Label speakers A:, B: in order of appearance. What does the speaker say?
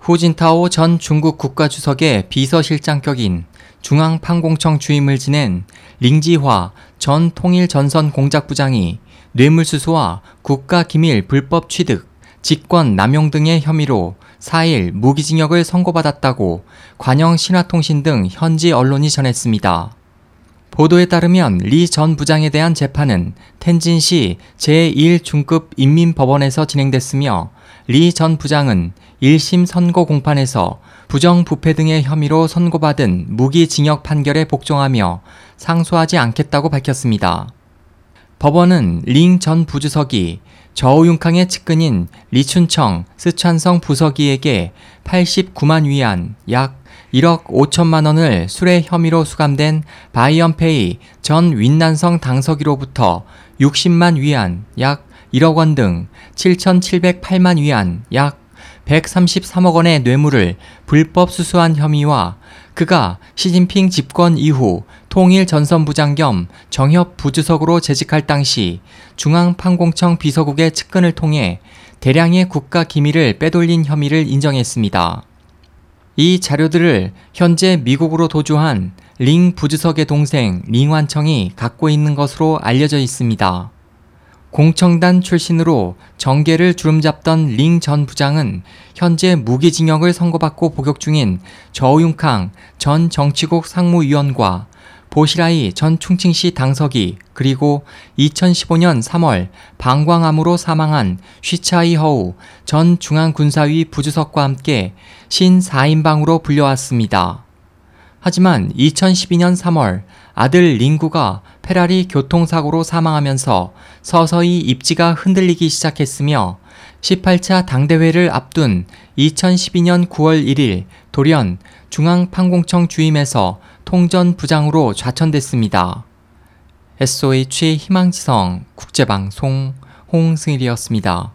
A: 후진타오 전 중국 국가주석의 비서실장격인 중앙판공청 주임을 지낸 링지화 전 통일전선 공작부장이 뇌물수수와 국가기밀 불법 취득, 직권 남용 등의 혐의로 4일 무기징역을 선고받았다고 관영 신화통신 등 현지 언론이 전했습니다. 보도에 따르면 리 전 부장에 대한 재판은 텐진시 제1중급 인민법원에서 진행됐으며 링 전 부장은 1심 선고 공판에서 부정부패 등의 혐의로 선고받은 무기징역 판결에 복종하며 상소하지 않겠다고 밝혔습니다. 법원은 링 전 부주석이 저우융캉의 측근인 리춘청 스촨성 부서기에게 89만 위안 약 1억 5천만 원을 수뢰 혐의로 수감된 바이언페이 전 윈난성 당서기로부터 60만 위안 약 1억 원 등 7,708만 위안 약 133억 원의 뇌물을 불법 수수한 혐의와 그가 시진핑 집권 이후 통일 전선부장 겸 정협 부주석으로 재직할 당시 중앙판공청 비서국의 측근을 통해 대량의 국가 기밀을 빼돌린 혐의를 인정했습니다. 이 자료들을 현재 미국으로 도주한 링 부주석의 동생 링완청이 갖고 있는 것으로 알려져 있습니다. 공청단 출신으로 정계를 주름잡던 링 전 부장은 현재 무기징역을 선고받고 복역 중인 저우융캉 전 정치국 상무위원과 보시라이 전 충칭시 당서기 그리고 2015년 3월 방광암으로 사망한 쉬차이 허우 전 중앙군사위 부주석과 함께 신 4인방으로 불려왔습니다. 하지만 2012년 3월 아들 링구가 페라리 교통사고로 사망하면서 서서히 입지가 흔들리기 시작했으며 18차 당대회를 앞둔 2012년 9월 1일 돌연 중앙판공청 주임에서 통전 부장으로 좌천됐습니다. SOH 희망지성 국제방송 홍승일이었습니다.